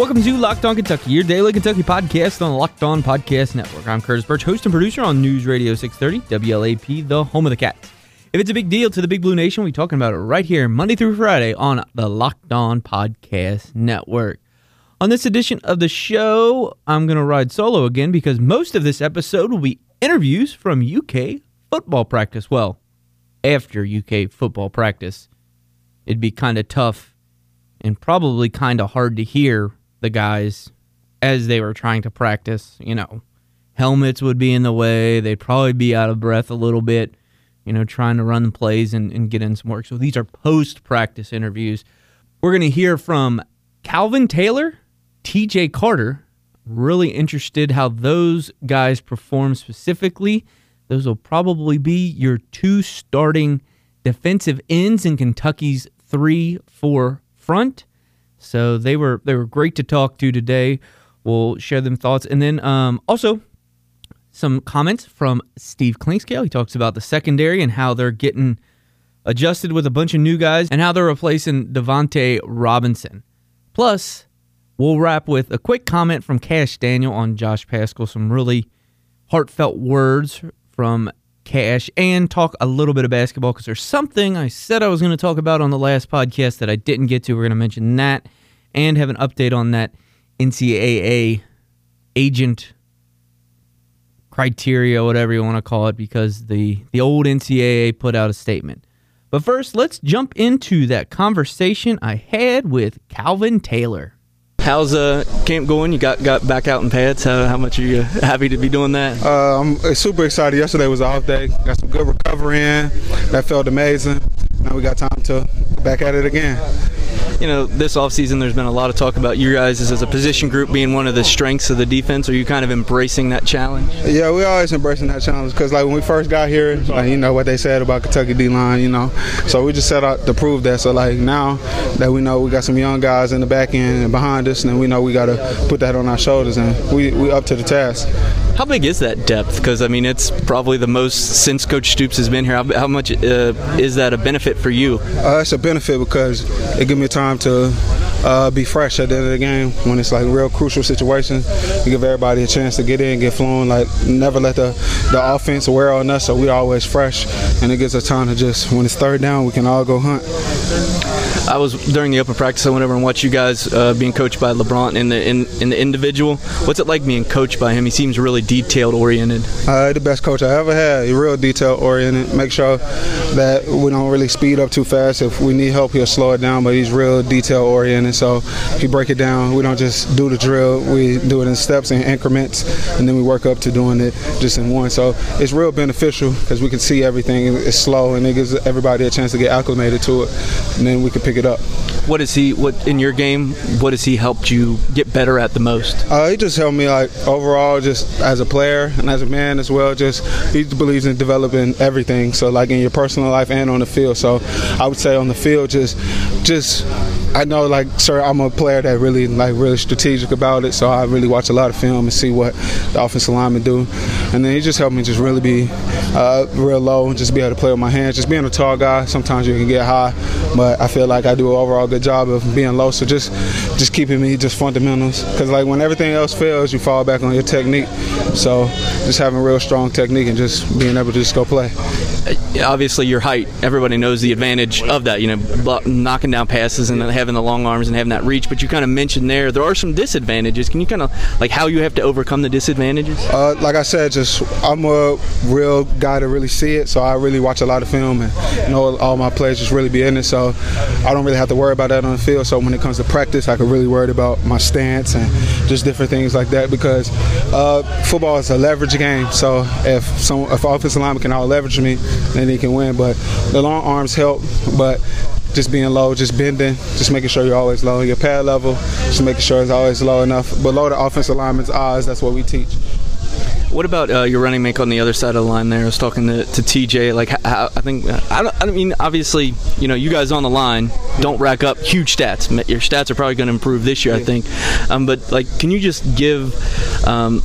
Welcome to Locked On Kentucky, your daily Kentucky podcast on the Locked On Podcast Network. I'm Curtis Burch, host and producer on News Radio 630, WLAP, the home of the Cats. If it's a big deal to the Big Blue Nation, we're talking about it right here, Monday through Friday on the Locked On Podcast Network. On this edition of the show, I'm going to ride solo again because most of this episode will be interviews from UK football practice. Well, after UK football practice. It'd be kind of tough and probably kind of hard to hear the guys as they were trying to practice. You know, helmets would be in the way. They'd probably be out of breath a little bit, you know, trying to run the plays and, and get in some work. So these are post practice interviews. We're going to hear from Calvin Taylor, TJ Carter. Really interested how those guys perform specifically. Those will probably be your two starting defensive ends in Kentucky's 3 4 front. So they were they were great to talk to today. We'll share them thoughts, and then um, also some comments from Steve Clinkscale. He talks about the secondary and how they're getting adjusted with a bunch of new guys, and how they're replacing Davonte Robinson. Plus, we'll wrap with a quick comment from Kash Daniel on Josh Paschal. Some really heartfelt words from Kash and talk a little bit of basketball because there's something I said I was going to talk about on the last podcast that I didn't get to. We're going to mention that and have an update on that NCAA agent criteria, whatever you want to call it, because the, the old NCAA put out a statement. But first, let's jump into that conversation I had with Calvin Taylor. How's uh, camp going? You got, got back out in pads. How, how much are you happy to be doing that? Uh, I'm super excited. Yesterday was an off day. Got some good recovery in. That felt amazing. Now we got time to back at it again you know, this offseason there's been a lot of talk about you guys as a position group being one of the strengths of the defense. Are you kind of embracing that challenge? Yeah, we're always embracing that challenge because, like, when we first got here, like, you know what they said about Kentucky D line, you know. So we just set out to prove that. So, like, now that we know we got some young guys in the back end and behind us, then we know we got to put that on our shoulders and we, we up to the task. How big is that depth? Because I mean, it's probably the most since Coach Stoops has been here. How, how much uh, is that a benefit for you? Uh, it's a benefit because it gives me time to uh, be fresh at the end of the game when it's like real crucial situations. You give everybody a chance to get in, get flowing. Like never let the the offense wear on us, so we always fresh, and it gives us time to just when it's third down, we can all go hunt. I was during the open practice. I went over and watched you guys uh, being coached by LeBlanc in the in, in the individual. What's it like being coached by him? He seems really detailed oriented. Uh, the best coach I ever had. He's real detail oriented. Make sure that we don't really speed up too fast. If we need help, he'll slow it down. But he's real detail oriented. So you break it down, we don't just do the drill. We do it in steps and increments, and then we work up to doing it just in one. So it's real beneficial because we can see everything. It's slow, and it gives everybody a chance to get acclimated to it, and then we can pick it up. What is he? What in your game? What has he helped you get better at the most? Uh, he just helped me like overall, just as a player and as a man as well. Just he believes in developing everything. So like in your personal life and on the field. So I would say on the field, just just I know like sir, I'm a player that really like really strategic about it. So I really watch a lot of film and see what the offensive linemen do, and then he just helped me just really be uh, real low and just be able to play with my hands. Just being a tall guy, sometimes you can get high, but I feel like I do an overall good job of being low. So just just keeping me just fundamentals, because like when everything else fails, you fall back on your technique. So just having real strong technique and just being able to just go play. Uh, obviously, your height, everybody knows the advantage of that. You know, knocking down passes and having the long arms and having that reach. But you kind of mentioned there there are some disadvantages. Can you kind of like how you have to overcome the disadvantages? Uh, like I said, just I'm a real guy to really see it, so I really watch a lot of film and know all my players just really be in it. So I don't really have to worry about that on the field. So when it comes to practice, I can really worry about my stance and just different things like that because uh, football is a leverage game. So if some if offensive lineman can out leverage me, then he can win. But the long arms help, but just being low, just bending, just making sure you're always low. Your pad level, just making sure it's always low enough. Below the offensive lineman's eyes, that's what we teach. What about uh, your running mate on the other side of the line there? I was talking to, to TJ. Like, how, I think, I, don't, I mean, obviously, you know, you guys on the line don't rack up huge stats. Your stats are probably going to improve this year, I think. Um, but, like, can you just give, um,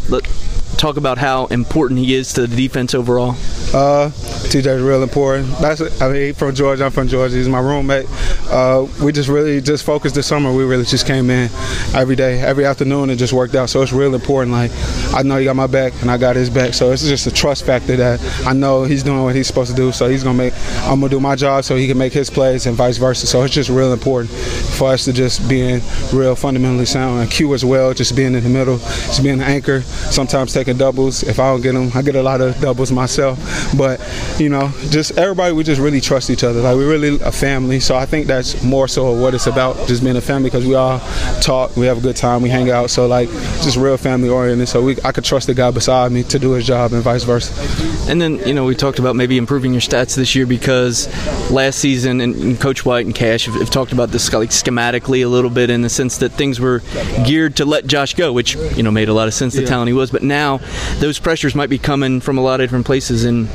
talk about how important he is to the defense overall? Uh, TJ's real important. That's I mean, he's from Georgia. I'm from Georgia. He's my roommate. Uh, we just really just focused this summer. We really just came in every day, every afternoon, and just worked out. So it's real important. Like I know he got my back, and I got his back. So it's just a trust factor that I know he's doing what he's supposed to do. So he's gonna make. I'm gonna do my job so he can make his plays, and vice versa. So it's just real important for us to just being real fundamentally sound. And Q as well, just being in the middle, just being an anchor. Sometimes taking doubles. If I don't get them, I get a lot of doubles myself. But you know, just everybody, we just really trust each other. Like we're really a family. So I think that's more so what it's about, just being a family because we all talk, we have a good time, we hang out. So like just real family oriented. So we, I could trust the guy beside me to do his job and vice versa. And then you know we talked about maybe improving your stats this year because last season and, Coach White and Kash have, have, talked about this like schematically a little bit in the sense that things were geared to let Josh go, which you know made a lot of sense. The yeah. talent he was, but now those pressures might be coming from a lot of different places and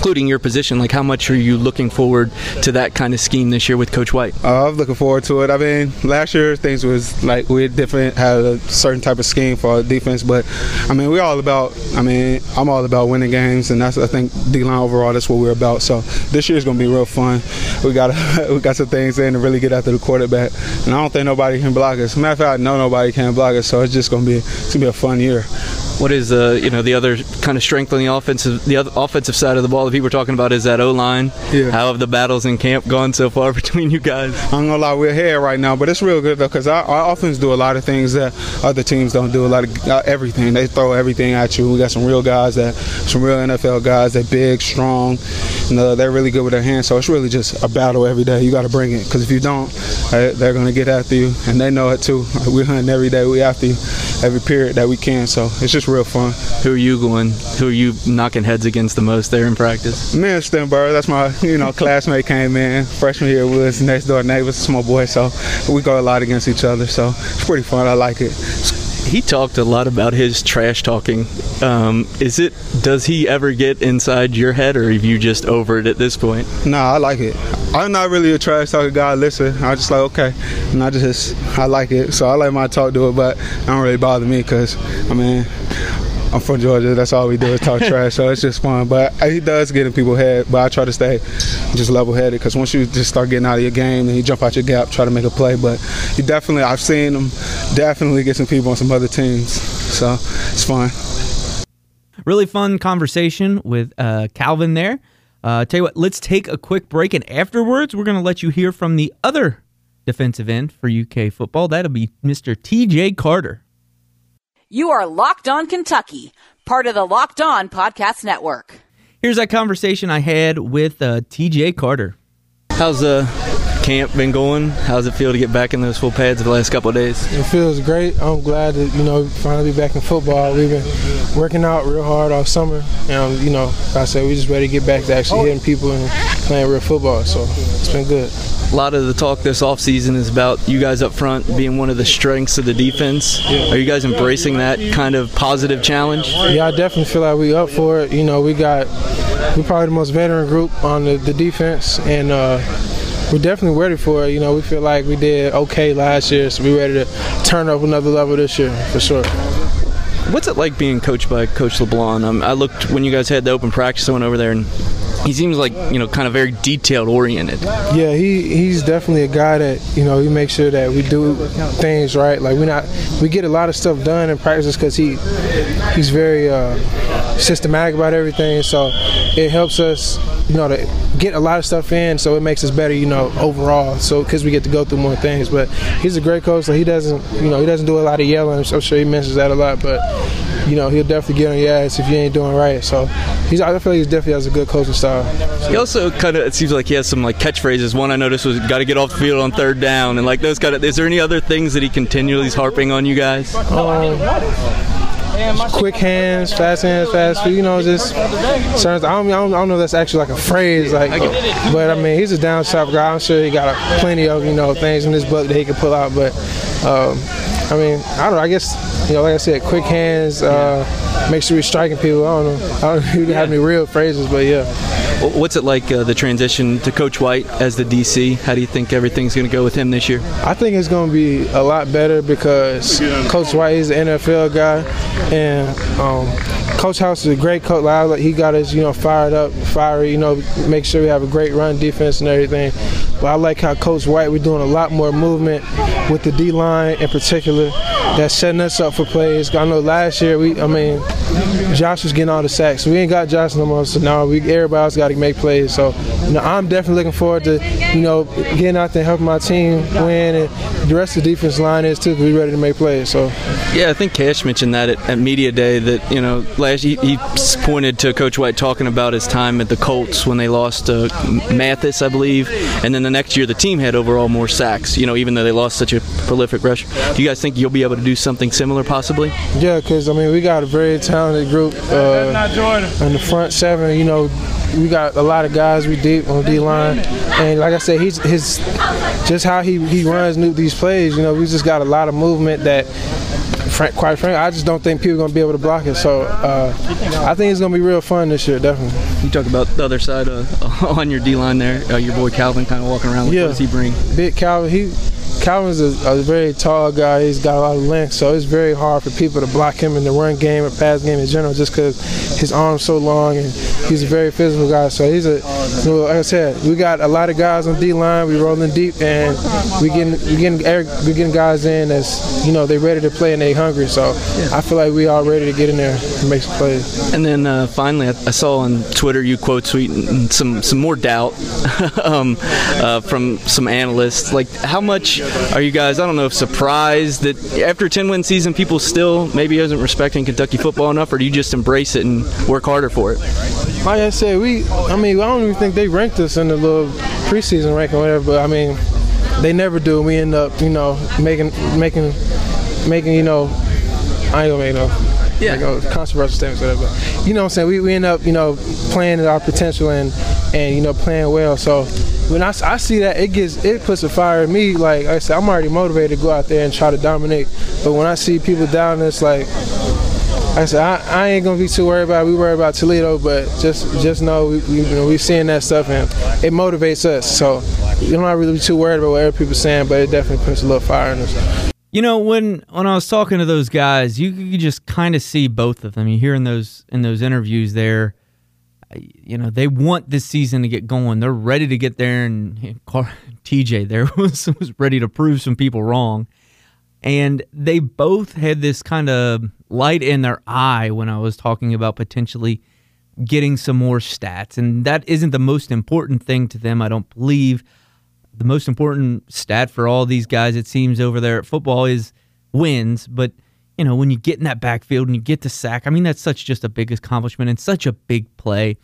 including your position. Like, how much are you looking forward to that kind of scheme this year with Coach White? Uh, I'm looking forward to it. I mean, last year things was like we different, had a certain type of scheme for our defense, but I mean, we're all about. I mean, I'm all about winning games, and that's I think D line overall. That's what we're about. So this year is going to be real fun. We got we got some things in to really get after the quarterback, and I don't think nobody can block us. Matter of fact, I know nobody can block us, so it's just to be it's to be a fun year. What is uh, you know the other kind of strength on the offensive the other offensive side of the ball that people are talking about is that O line. Yeah. How have the battles in camp gone so far between you guys? I'm gonna lie, we're here right now, but it's real good though because our, our, offense do a lot of things that other teams don't do. A lot of uh, everything. They throw everything at you. We got some real guys that some real NFL guys. They're big, strong. And, uh, they're really good with their hands. So it's really just a battle every day. You got to bring it because if you don't, they're gonna get after you, and they know it too. We're hunting every day. We after you every period that we can. So it's just real fun. Who are you going? Who are you knocking heads against the most there in practice? Me and Stenberg. That's my you know classmate came in freshman year was next door neighbors, small boy. So we go a lot against each other. So it's pretty fun. I like it he talked a lot about his trash talking. Um, is it? Does he ever get inside your head, or have you just over it at this point? Nah, I like it. I'm not really a trash talking guy. Listen, I just like okay, and I just I like it. So I let my talk do it, but it don't really bother me because I mean I'm from Georgia. That's all we do is talk trash. So it's just fun. But he does get in people's head. But I try to stay just level headed because once you just start getting out of your game and you jump out your gap, try to make a play. But he definitely, I've seen him definitely get some people on some other teams. So it's fun. Really fun conversation with uh, Calvin there. Uh, tell you what, let's take a quick break, and afterwards, we're going to let you hear from the other defensive end for UK football. That'll be Mr. TJ Carter. You are Locked On Kentucky, part of the Locked On Podcast Network. Here's that conversation I had with uh, TJ Carter. How's uh, camp been going? How's it feel to get back in those full pads the last couple of days? It feels great. I'm glad to you know finally be back in football. We've been working out real hard all summer, and you know, like I said, we're just ready to get back to actually hitting people and playing real football. So it's been good. A lot of the talk this offseason is about you guys up front being one of the strengths of the defense. Are you guys embracing that kind of positive challenge? Yeah, I definitely feel like we up for it. You know, we got we're probably the most veteran group on the, the defense, and uh, we're definitely ready for it. You know, we feel like we did okay last year, so we're ready to turn up another level this year for sure. What's it like being coached by Coach LeBlanc? Um, I looked when you guys had the open practice. I went over there and he seems like you know kind of very detailed oriented. Yeah, he he's definitely a guy that you know he makes sure that we do things right. Like we not we get a lot of stuff done in practice because he he's very uh, systematic about everything. So it helps us you know to get a lot of stuff in. So it makes us better you know overall. So because we get to go through more things. But he's a great coach. So he doesn't you know he doesn't do a lot of yelling. I'm sure he mentions that a lot, but you know, he'll definitely get on your ass if you ain't doing right. So he's, I feel like he definitely has a good coaching style. He also kind of, it seems like he has some like catchphrases. One I noticed was "got to get off the field on third down," and like those kind of. Is there any other things that he continually is harping on you guys? Um, quick hands, fast hands, fast feet. You know, just certain. I don't, I don't, I don't know. If that's actually like a phrase, like. But I mean, he's a down south guy. I'm sure he got a, plenty of you know things in his book that he can pull out. But um, I mean, I don't know. I guess you know, like I said, quick hands. Uh, make sure we're striking people. I don't know. I don't even have any real phrases, but yeah. What's it like uh, the transition to Coach White as the DC? How do you think everything's going to go with him this year? I think it's going to be a lot better because Coach White is an NFL guy, and um, Coach House is a great coach. Like, he got us, you know, fired up, fiery. You know, make sure we have a great run defense and everything. But I like how Coach White, we're doing a lot more movement with the D line in particular. That's setting us up for plays. I know last year we, I mean, Josh was getting all the sacks. We ain't got Josh no more, so now we everybody else got to make plays. So, you know, I'm definitely looking forward to, you know, getting out there and helping my team win, and the rest of the defense line is too. We ready to make plays. So, yeah, I think Kash mentioned that at, at media day that you know last he, he, pointed to Coach White talking about his time at the Colts when they lost to Mathis, I believe, and then the next year the team had overall more sacks. You know, even though they lost such a prolific rusher. Do you guys think you'll be able to do something similar, possibly? Yeah, because I mean we got a very talented group uh, in the front seven. You know, we got a lot of guys we deep on D line, and like I said, he's his just how he he runs these plays. You know, we just got a lot of movement that quite frankly, I just don't think people are going to be able to block it. So uh, I think it's going to be real fun this year, definitely. You talk about the other side uh, on your D line there, uh, your boy Calvin kind of walking around. Yeah. What does he bring? Big Calvin. He Calvin's a, a, very tall guy. He's got a lot of length, so it's very hard for people to block him in the run game or pass game in general, just because his arm's so long and he's a very physical guy. So he's a, you like I said, we got a lot of guys on D line. We rolling deep, and we getting we getting we getting guys in that's you know they ready to play and they hungry. So I feel like we all ready to get in there and make some plays. And then uh, finally, I, I, saw on Twitter you quote tweet some some more doubt um, uh, from some analysts. Like how much are you guys, I don't know if surprised that after a 10 win season, people still maybe isn't respecting Kentucky football enough, or do you just embrace it and work harder for it? Like I said, we, I mean, I don't even think they ranked us in the little preseason ranking or whatever, but I mean, they never do. We end up, you know, making, making, making, you know, I ain't gonna make no yeah. like oh, controversial statements, whatever. But, you know what I'm saying? We, we end up, you know, playing at our potential and, and you know, playing well. So when I, I see that, it gets it puts a fire in me. Like I said, I'm already motivated to go out there and try to dominate. But when I see people down, it's like I said, I, I, ain't gonna be too worried about. It. We worry about Toledo, but just just know we, we you know we seeing that stuff and it motivates us. So you're not really be too worried about what other people saying, but it definitely puts a little fire in us. You know, when when I was talking to those guys, you could just kind of see both of them. You hear in those in those interviews there you know they want this season to get going. They're ready to get there, and TJ there was was ready to prove some people wrong. And they both had this kind of light in their eye when I was talking about potentially getting some more stats. And that isn't the most important thing to them, I don't believe. The most important stat for all these guys, it seems, over there at football is wins. But you know, when you get in that backfield and you get the sack, I mean, that's such just a big accomplishment and such a big play.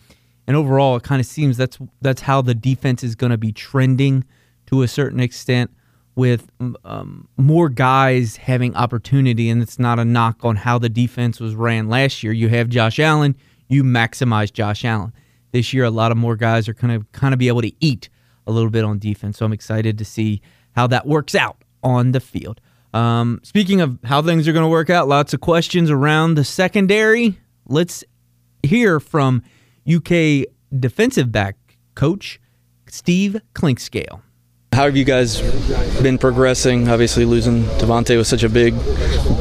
And overall, it kind of seems that's that's how the defense is going to be trending to a certain extent, with um, more guys having opportunity. And it's not a knock on how the defense was ran last year. You have Josh Allen, you maximize Josh Allen. This year, a lot of more guys are going to kind of be able to eat a little bit on defense. So I'm excited to see how that works out on the field. Um, speaking of how things are going to work out, lots of questions around the secondary. Let's hear from UK defensive back coach Steve Clinkscale. How have you guys been progressing? Obviously, losing Davonte was such a big,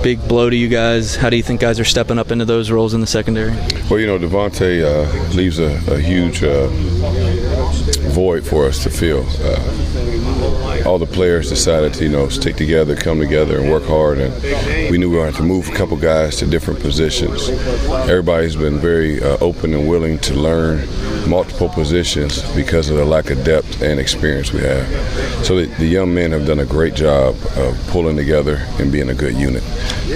big blow to you guys. How do you think guys are stepping up into those roles in the secondary? Well, you know, Davonte uh, leaves a, a huge uh, void for us to fill. Uh, all the players decided to, you know, stick together, come together, and work hard. And we knew we have to move a couple guys to different positions. Everybody's been very uh, open and willing to learn multiple positions because of the lack of depth and experience we have. So the, the young men have done a great job of pulling together and being a good unit.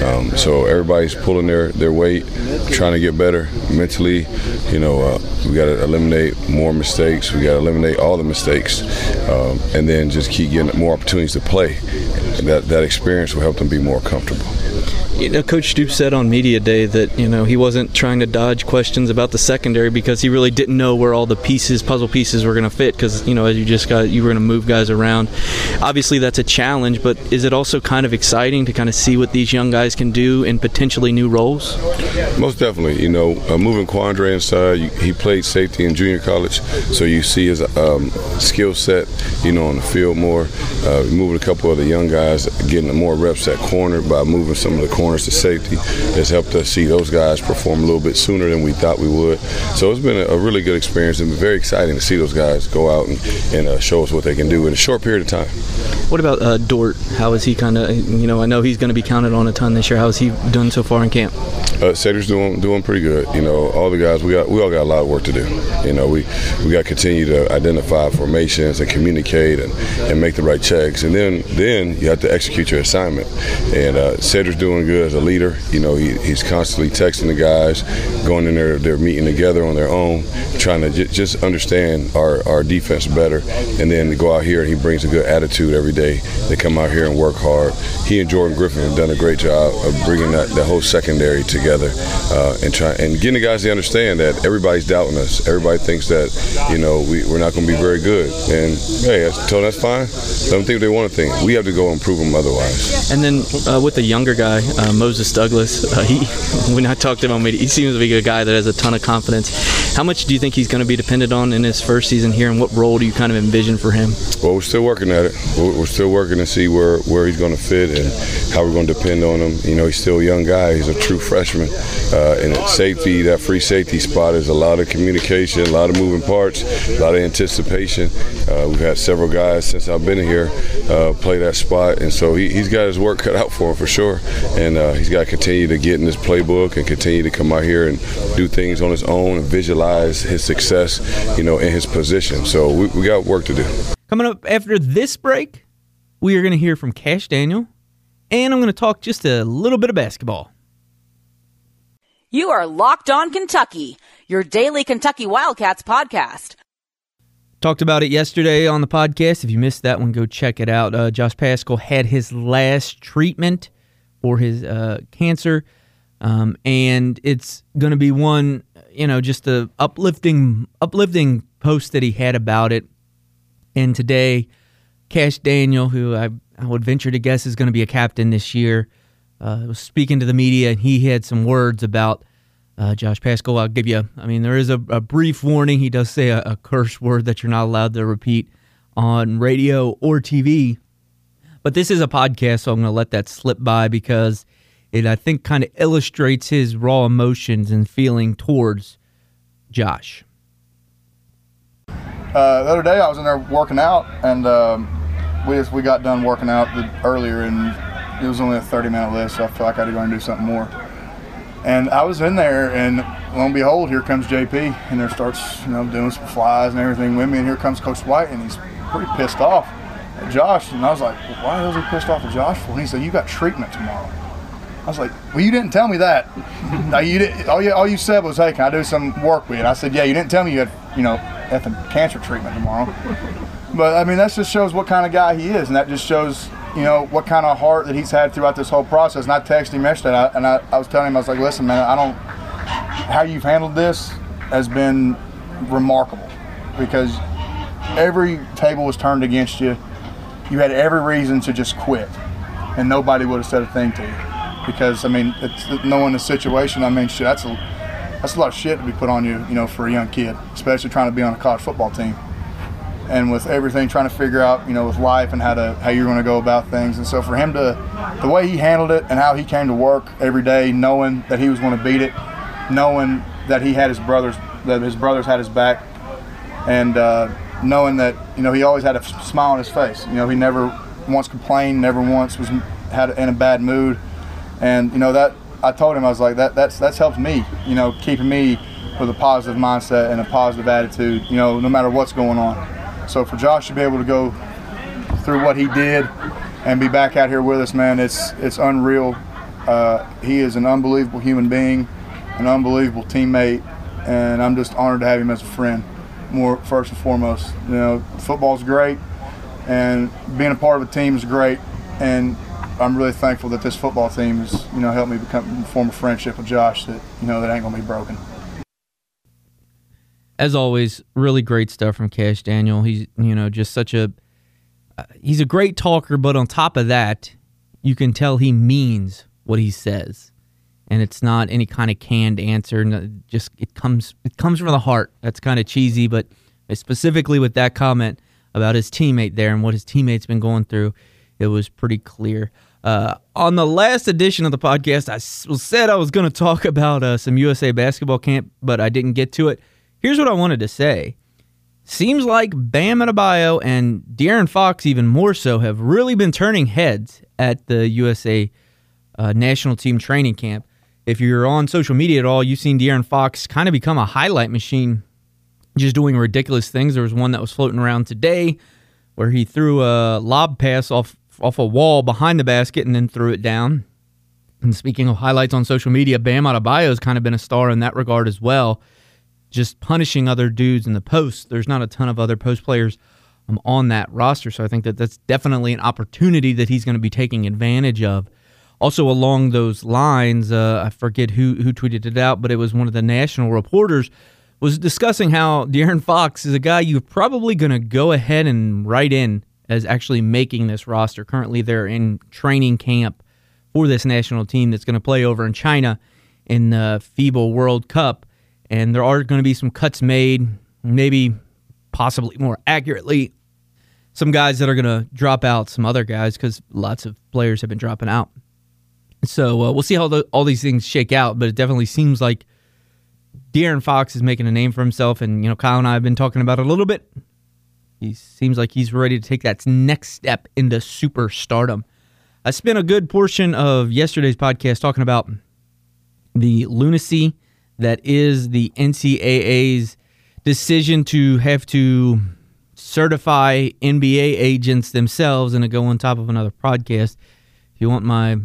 Um, so everybody's pulling their, their weight, trying to get better mentally. You know, uh, we got to eliminate more mistakes. We got to eliminate all the mistakes, um, and then just keep getting more opportunities to play. And that that experience will help them be more comfortable. You know, Coach Stoops said on media day that you know he wasn't trying to dodge questions about the secondary because he really didn't know where all the pieces, puzzle pieces, were going to fit. Because you know, as you just got, you were going to move guys around. Obviously, that's a challenge, but is it also kind of exciting to kind of see what these young guys can do in potentially new roles? Most definitely. You know, uh, moving Quandre inside, he played safety in junior college, so you see his um, skill set, you know, on the field more. Uh, moving a couple of the young guys, getting more reps at corner by moving some of the corner corners to safety has helped us see those guys perform a little bit sooner than we thought we would. So it's been a, a really good experience and very exciting to see those guys go out and, and uh, show us what they can do in a short period of time. What about uh, Dort? How is he kind of? You know, I know he's going to be counted on a ton this year. How is he done so far in camp? Uh, Cedric's doing doing pretty good. You know, all the guys we got we all got a lot of work to do. You know, we we got to continue to identify formations and communicate and, and make the right checks, and then then you have to execute your assignment. And uh, Cedric's doing good as a leader. You know, he, he's constantly texting the guys, going in there, they're meeting together on their own, trying to j- just understand our, our defense better, and then to go out here and he brings a good attitude every day. They come out here and work hard. He and Jordan Griffin have done a great job of bringing that the whole secondary together uh, and try and getting the guys to understand that everybody's doubting us. Everybody thinks that you know we, we're not going to be very good, and hey, I told them that's fine. Let them think what they want to think. We have to go and prove them otherwise. And then uh, with the younger guy, uh, Moses Douglas, uh, he when I talked to him, he seems to be a guy that has a ton of confidence. How much do you think he's going to be dependent on in his first season here, and what role do you kind of envision for him? Well, we're still working at it. We're, we're still working to see where, where he's going to fit and how we're going to depend on him. You know, he's still a young guy. He's a true freshman. Uh, and at safety, that free safety spot is a lot of communication, a lot of moving parts, a lot of anticipation. Uh, we've had several guys since I've been here uh, play that spot, and so he, has got his work cut out for him for sure. And uh, he's got to continue to get in his playbook and continue to come out here and do things on his own and visualize his success, you know, in his position. So we, we got work to do. Coming up after this break, we are going to hear from Kash Daniel, and I'm going to talk just a little bit of basketball. You are Locked On Kentucky, your daily Kentucky Wildcats podcast. Talked about it yesterday on the podcast. If you missed that one, go check it out. Uh, Josh Paschal had his last treatment for his uh, cancer, um, and it's going to be one, you know, just a uplifting, uplifting post that he had about it. And today, Kash Daniel, who I, I would venture to guess is going to be a captain this year, uh, was speaking to the media, and he had some words about uh, Josh Paschal. I'll give you, I mean, there is a, a brief warning. He does say a, a, curse word that you're not allowed to repeat on radio or TV. But this is a podcast, so I'm going to let that slip by because it, I think, kind of illustrates his raw emotions and feeling towards Josh. Uh, the other day, I was in there working out, and um, we just, we got done working out the, earlier, and it was only a 30 minute list, so I felt like I had to go and do something more. And I was in there, and lo and behold, here comes JP, and there starts, you know, doing some flies and everything with me. And here comes Coach White, and he's pretty pissed off at Josh. And I was like, well, why was he pissed off at Josh for? And he said, you got treatment tomorrow. I was like, well, you didn't tell me that. now, you did, all, you, all you said was, hey, can I do some work with you? And I said, yeah, you didn't tell me you had, you know, effing cancer treatment tomorrow. But I mean, that just shows what kind of guy he is, and that just shows you know what kind of heart that he's had throughout this whole process. And I texted him yesterday, and I, I was telling him, I was like, listen, man, I don't. How you've handled this has been remarkable because every table was turned against you. You had every reason to just quit, and nobody would have said a thing to you because I mean, it's knowing the situation. I mean, shit, that's a that's a lot of shit to be put on you, you know, for a young kid, especially trying to be on a college football team and with everything trying to figure out you know with life and how to how you're going to go about things. And so for him to the way he handled it and how he came to work every day knowing that he was going to beat it knowing that he had his brothers that his brothers had his back and uh, knowing that you know he always had a smile on his face. You know he never once complained never once was had in a bad mood. And you know that I told him I was like that that's that's helped me you know keeping me with a positive mindset and a positive attitude you know no matter what's going on so for Josh to be able to go through what he did and be back out here with us, man, it's it's unreal. Uh, he is an unbelievable human being, an unbelievable teammate, and I'm just honored to have him as a friend. More first and foremost, you know, football's great, and being a part of a team is great, and I'm really thankful that this football team has, you know, helped me become form a friendship with Josh that you know that ain't gonna be broken as always, really great stuff from Kash Daniel. He's you know just such a uh, he's a great talker, but on top of that, you can tell he means what he says, and it's not any kind of canned answer. Just it comes it comes from the heart. That's kind of cheesy, but specifically with that comment about his teammate there and what his teammate's been going through, it was pretty clear. Uh, on the last edition of the podcast, I said I was going to talk about uh, some USA basketball camp, but I didn't get to it. Here's what I wanted to say. Seems like Bam Adebayo and De'Aaron Fox, even more so, have really been turning heads at the USA uh, national team training camp. If you're on social media at all, you've seen De'Aaron Fox kind of become a highlight machine, just doing ridiculous things. There was one that was floating around today where he threw a lob pass off off a wall behind the basket and then threw it down. And speaking of highlights on social media, Bam Adebayo has kind of been a star in that regard as well, just punishing other dudes in the post. There's not a ton of other post players um, on that roster, so I think that that's definitely an opportunity that he's going to be taking advantage of. Also, along those lines, uh, I forget who who tweeted it out, but it was one of the national reporters was discussing how De'Aaron Fox is a guy you're probably going to go ahead and write in as actually making this roster. Currently, they're in training camp for this national team that's going to play over in China in the FIBA World Cup. And there are going to be some cuts made, maybe possibly more accurately, some guys that are going to drop out, some other guys, because lots of players have been dropping out. So uh, we'll see how the, all these things shake out, but it definitely seems like De'Aaron Fox is making a name for himself. And, you know, Kyle and I have been talking about it a little bit he seems like he's ready to take that next step into superstardom. I spent a good portion of yesterday's podcast talking about the lunacy that is the NCAA's decision to have to certify NBA agents themselves and to go on top of another podcast. If you want my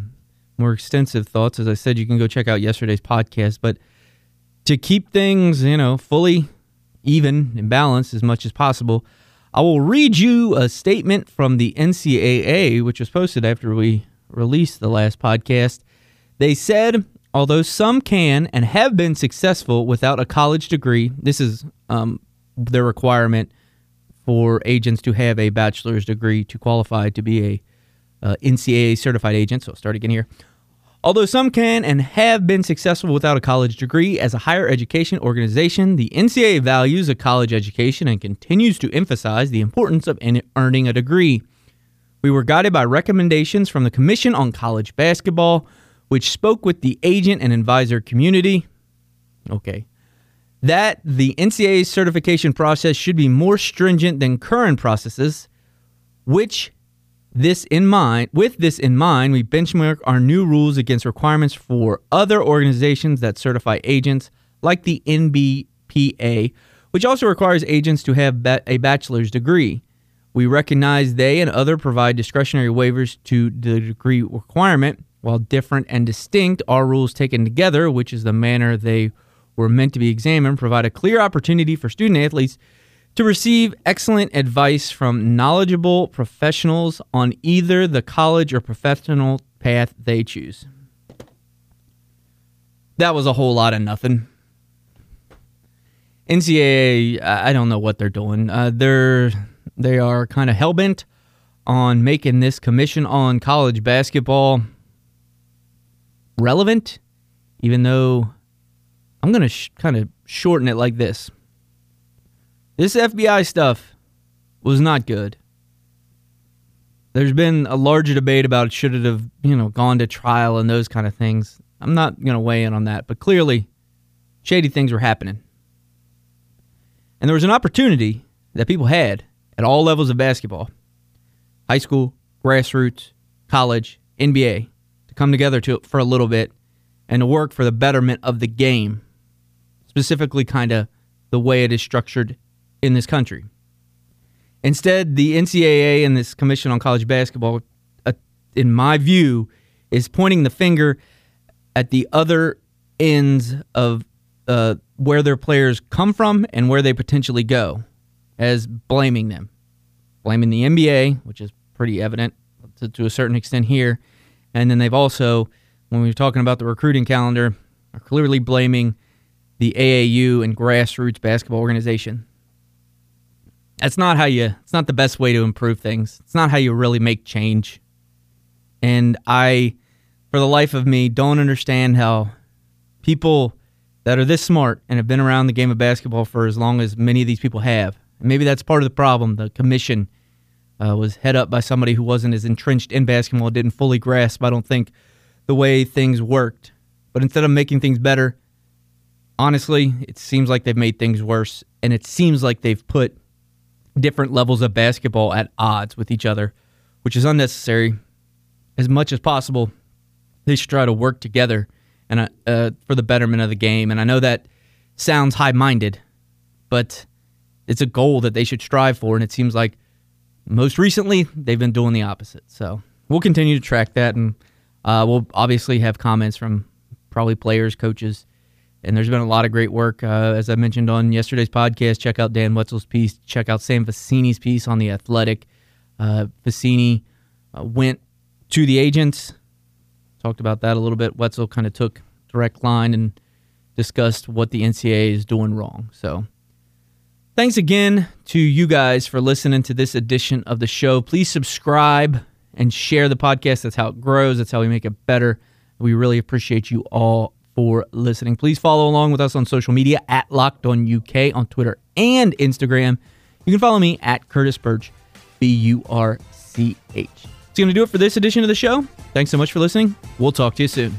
more extensive thoughts, as I said, you can go check out yesterday's podcast. But to keep things, you know, fully even and balanced as much as possible, I will read you a statement from the NCAA, which was posted after we released the last podcast. They said, although some can and have been successful without a college degree, this is um, their requirement for agents to have a bachelor's degree to qualify to be a uh, NCAA certified agent. So I'll start again here. Although some can and have been successful without a college degree, as a higher education organization, the NCAA values a college education and continues to emphasize the importance of earning a degree. We were guided by recommendations from the Commission on College Basketball, which spoke with the agent and advisor community. Okay. That the NCAA certification process should be more stringent than current processes, which this in mind, with this in mind, we benchmark our new rules against requirements for other organizations that certify agents, like the NBPA, which also requires agents to have a bachelor's degree. We recognize they and other provide discretionary waivers to the degree requirement. While different and distinct, our rules taken together, which is the manner they were meant to be examined, provide a clear opportunity for student athletes to receive excellent advice from knowledgeable professionals on either the college or professional path they choose. That was a whole lot of nothing. NCAA, I don't know what they're doing. Uh, they're they are kind of hellbent on making this commission on college basketball relevant, even though I'm going to sh- kind of shorten it like this. This FBI stuff was not good. There's been a larger debate about should it have, you know, gone to trial and those kind of things. I'm not going to weigh in on that, but clearly shady things were happening. And there was an opportunity that people had at all levels of basketball high school, grassroots, college, NBA to come together to, for a little bit and to work for the betterment of the game, specifically, kind of the way it is structured in this country. Instead, the NCAA and this Commission on College Basketball, uh, in my view, is pointing the finger at the other ends of uh, where their players come from and where they potentially go, as blaming them. Blaming the NBA, which is pretty evident to, to a certain extent here. And then they've also, when we are talking about the recruiting calendar, are clearly blaming the AAU and grassroots basketball organization. That's not how you, it's not the best way to improve things. It's not how you really make change. And I, for the life of me, don't understand how people that are this smart and have been around the game of basketball for as long as many of these people have, maybe that's part of the problem. The commission uh, was head up by somebody who wasn't as entrenched in basketball, didn't fully grasp, I don't think, the way things worked. But instead of making things better, honestly, it seems like they've made things worse. And it seems like they've put different levels of basketball at odds with each other, which is unnecessary. As much as possible, they should try to work together and uh, uh, for the betterment of the game. And I know that sounds high minded, but it's a goal that they should strive for. And it seems like most recently they've been doing the opposite. So we'll continue to track that. And uh, we'll obviously have comments from probably players, coaches. And there's been a lot of great work. Uh, as I mentioned on yesterday's podcast, check out Dan Wetzel's piece, check out Sam Vecenie's piece on The Athletic. Uh, Vecenie uh, went to the agents, talked about that a little bit. Wetzel kind of took direct line and discussed what the NCAA is doing wrong. So thanks again to you guys for listening to this edition of the show. Please subscribe and share the podcast. That's how it grows, that's how we make it better. We really appreciate you all for listening. Please follow along with us on social media at Locked On UK on Twitter and Instagram. You can follow me at Curtis Burch, B U R C H. It's going to do it for this edition of the show. Thanks so much for listening. We'll talk to you soon.